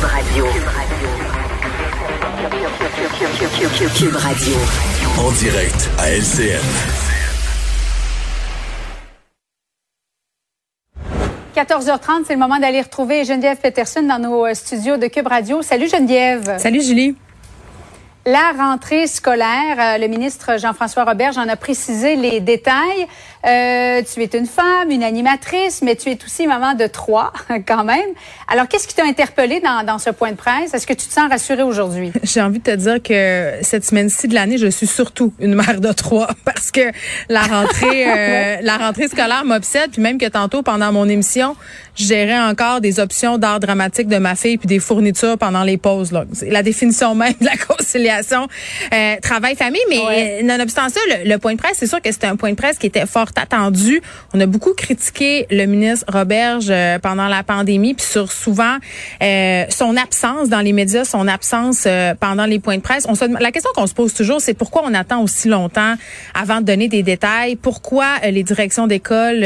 Cube Radio. Cube Radio. En direct à LCN. 14h30, c'est le moment d'aller retrouver Geneviève Peterson dans nos euh, studios de Cube Radio. Salut Geneviève. Salut Julie. La rentrée scolaire, euh, le ministre Jean-François Robert en a précisé les détails. Euh, tu es une femme, une animatrice, mais tu es aussi maman de trois quand même. Alors, qu'est-ce qui t'a interpellé dans, dans, ce point de presse? Est-ce que tu te sens rassurée aujourd'hui? J'ai envie de te dire que cette semaine-ci de l'année, je suis surtout une mère de trois parce que la rentrée, euh, la rentrée scolaire m'obsède. Puis même que tantôt, pendant mon émission, je gérais encore des options d'art dramatique de ma fille puis des fournitures pendant les pauses. C'est la définition même de la conciliation euh, travail-famille. Mais nonobstant ça, le, le, point de presse, c'est sûr que c'était un point de presse qui était fort attendu. On a beaucoup critiqué le ministre Roberge euh, pendant la pandémie, puis sur souvent euh, son absence dans les médias, son absence euh, pendant les points de presse. On se, la question qu'on se pose toujours, c'est pourquoi on attend aussi longtemps avant de donner des détails? Pourquoi les directions d'école,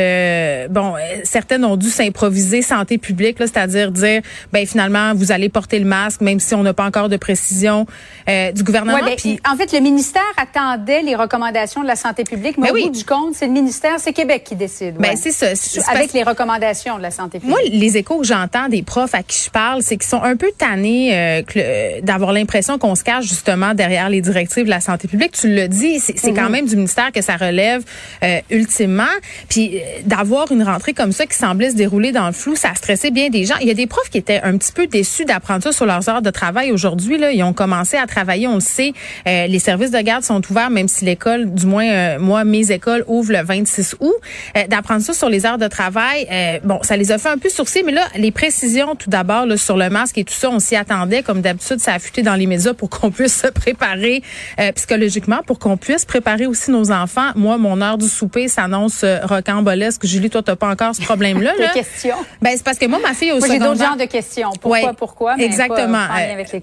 bon, certaines ont dû s'improviser santé publique, c'est-à-dire dire, ben finalement, vous allez porter le masque, même si on n'a pas encore de précision du gouvernement. Ouais, ben, en fait, le ministère attendait les recommandations de la santé publique, mais, ben au bout du compte, c'est le ministère c'est Québec qui décide. Ben, c'est ça. Avec les recommandations de la santé publique. Moi, les échos que j'entends des profs à qui je parle, c'est qu'ils sont un peu tannés euh, d'avoir l'impression qu'on se cache justement derrière les directives de la santé publique. Tu le dis, c'est quand mhm. même du ministère que ça relève euh, ultimement. Puis euh, d'avoir une rentrée comme ça qui semblait se dérouler dans le flou, ça a stressé bien des gens. Il y a des profs qui étaient un petit peu déçus d'apprendre ça sur leurs heures de travail aujourd'hui. Là, ils ont commencé à travailler, on le sait. les services de garde sont ouverts, même si l'école, du moins moi, mes écoles ouvrent le 26 août, euh, d'apprendre ça sur les heures de travail. Euh, bon, ça les a fait un peu sourciller, mais là, les précisions tout d'abord sur le masque et tout ça, on s'y attendait. Comme d'habitude, ça a affûté dans les médias pour qu'on puisse se préparer euh, psychologiquement, pour qu'on puisse préparer aussi nos enfants. Moi, mon heure du souper s'annonce rocambolesque. Julie, toi, t'as pas encore ce problème-là. Là. questions. Ben, c'est parce que moi, ma fille au moi, J'ai d'autres genres de questions. Pourquoi, pourquoi? Mais exactement.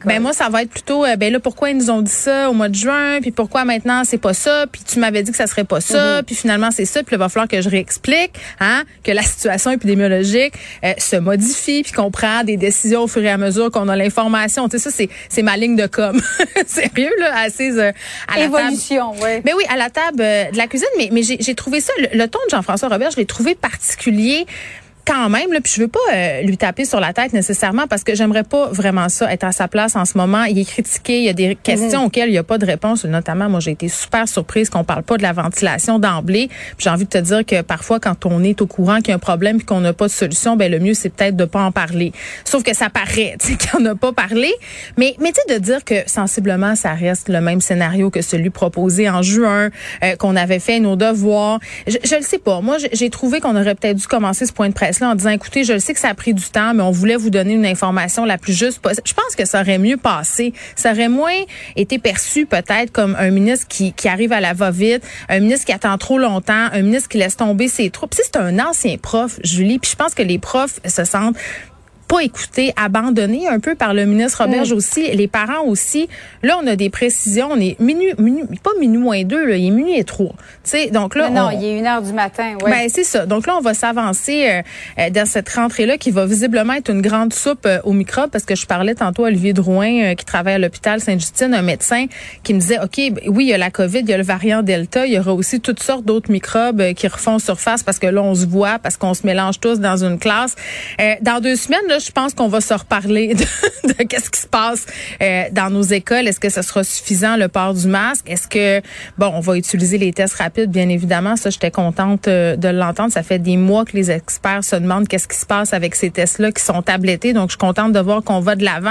ben, moi, ça va être plutôt, ben là, pourquoi ils nous ont dit ça au mois de juin, puis pourquoi maintenant c'est pas ça, puis tu m'avais dit que ça serait pas ça, mm-hmm. puis finalement c'est ça, puis il va falloir que je réexplique hein, que la situation épidémiologique euh, se modifie, puis qu'on prend des décisions au fur et à mesure qu'on a l'information. Tu sais, ça, c'est, c'est ma ligne de com. Sérieux, là, assise euh, à la Évolution, ouais. Mais oui, à la table euh, de la cuisine, mais, mais j'ai, trouvé ça, le, le ton de Jean-François Robert, je l'ai trouvé particulier quand même, là, puis je veux pas euh, lui taper sur la tête nécessairement parce que j'aimerais pas vraiment ça être à sa place en ce moment. Il est critiqué, il y a des questions mhm. auxquelles il n'y a pas de réponse. Notamment, moi, j'ai été super surprise qu'on parle pas de la ventilation d'emblée. J'ai envie de te dire que parfois, quand on est au courant qu'il y a un problème et qu'on n'a pas de solution, ben le mieux c'est peut-être de pas en parler. Sauf que ça paraît, tu sais, qu'on n'a pas parlé. Mais, mais tu sais, de dire que sensiblement, ça reste le même scénario que celui proposé en juin, euh, qu'on avait fait nos devoirs. Je, je le sais pas. Moi, j'ai trouvé qu'on aurait peut-être dû commencer ce point de presse en disant, écoutez, je sais que ça a pris du temps, mais on voulait vous donner une information la plus juste possible. Je pense que ça aurait mieux passé. Ça aurait moins été perçu peut-être comme un ministre qui, arrive à la va-vite, un ministre qui attend trop longtemps, un ministre qui laisse tomber ses troupes. C'est un ancien prof, Julie, puis je pense que les profs se sentent pas écouté, abandonné un peu par le ministre Roberge mm. aussi, les parents aussi. Là, on a des précisions. On est minuit, minuit pas minuit moins deux, là, il est minuit et trois. sais, donc là, non, il est une heure du matin. Ouais. Ben c'est ça. Donc là, on va s'avancer euh, euh, dans cette rentrée-là qui va visiblement être une grande soupe euh, aux microbes parce que je parlais tantôt à Olivier Drouin qui travaille à l'hôpital Sainte-Justine, un médecin qui me disait, ok, ben oui, il y a la COVID, il y a le variant Delta, il y aura aussi toutes sortes d'autres microbes qui refont surface parce que là, on se voit, parce qu'on se mélange tous dans une classe. dans deux semaines, là, je pense qu'on va se reparler de, qu'est-ce qui se passe euh, dans nos écoles. Est-ce que ce sera suffisant le port du masque? Est-ce que bon, on va utiliser les tests rapides? Bien évidemment. Ça, j'étais contente euh, de l'entendre. Ça fait des mois que les experts se demandent qu'est-ce qui se passe avec ces tests-là qui sont tablettés. Donc, je suis contente de voir qu'on va de l'avant.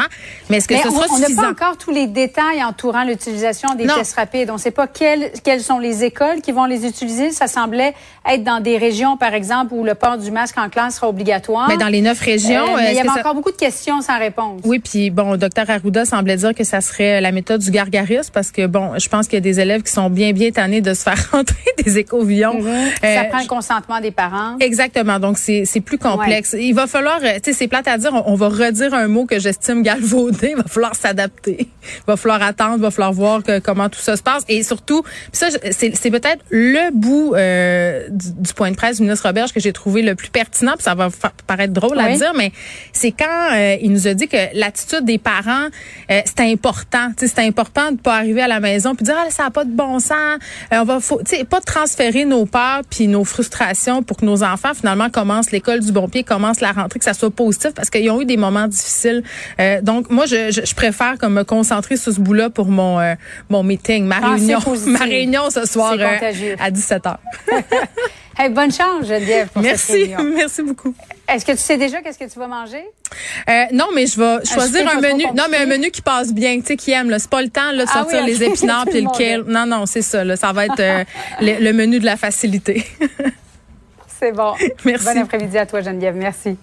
Mais est-ce que ce sera suffisant On n'a pas encore tous les détails entourant l'utilisation des tests rapides. On ne sait pas quelles, quelles sont les écoles qui vont les utiliser. Ça semblait être dans des régions, par exemple, où le port du masque en classe sera obligatoire. Mais dans les neuf régions, euh, il y a encore beaucoup de questions sans réponse. Oui, puis bon, docteur Arruda semblait dire que ça serait la méthode du gargarisme parce que bon, je pense qu'il y a des élèves qui sont bien bien tannés de se faire rentrer des écovions. Mm-hmm. ça euh, prend le consentement des parents. Exactement. Donc c'est c'est plus complexe. Il va falloir, euh, tu sais, c'est plate à dire. On, va redire un mot que j'estime galvaudé. Il va falloir s'adapter. Il va falloir attendre. Il va falloir voir comment tout ça se passe. Et surtout, ça, c'est peut-être le bout euh, du, point de presse du ministre Roberge que j'ai trouvé le plus pertinent. Puis ça va paraître drôle à dire, mais c'est quand euh, il nous a dit que l'attitude des parents, euh, c'est important. C'est important de pas arriver à la maison puis dire ah, ça n'a pas de bon sens. on va faut, pas transférer nos peurs puis nos frustrations pour que nos enfants finalement commencent l'école du bon pied, commencent la rentrée, que ça soit positif parce qu'ils ont eu des moments difficiles. donc moi, je, je, préfère comme me concentrer sur ce bout-là pour mon mon meeting, ma ah, réunion, ma réunion ce soir à 17h. hey, bonne chance, Geneviève. Pour merci, merci beaucoup. Est-ce que tu sais déjà qu'est-ce que tu vas manger? Euh, non, mais je vais choisir un menu. Non, mais un menu qui passe bien, tu sais, qui aime. C'est pas le temps là, de ah sortir les épinards puis le kale. Non, non, c'est ça. Là, ça va être euh, le, le menu de la facilité. c'est bon. Merci. Bon après-midi à toi, Geneviève. Merci.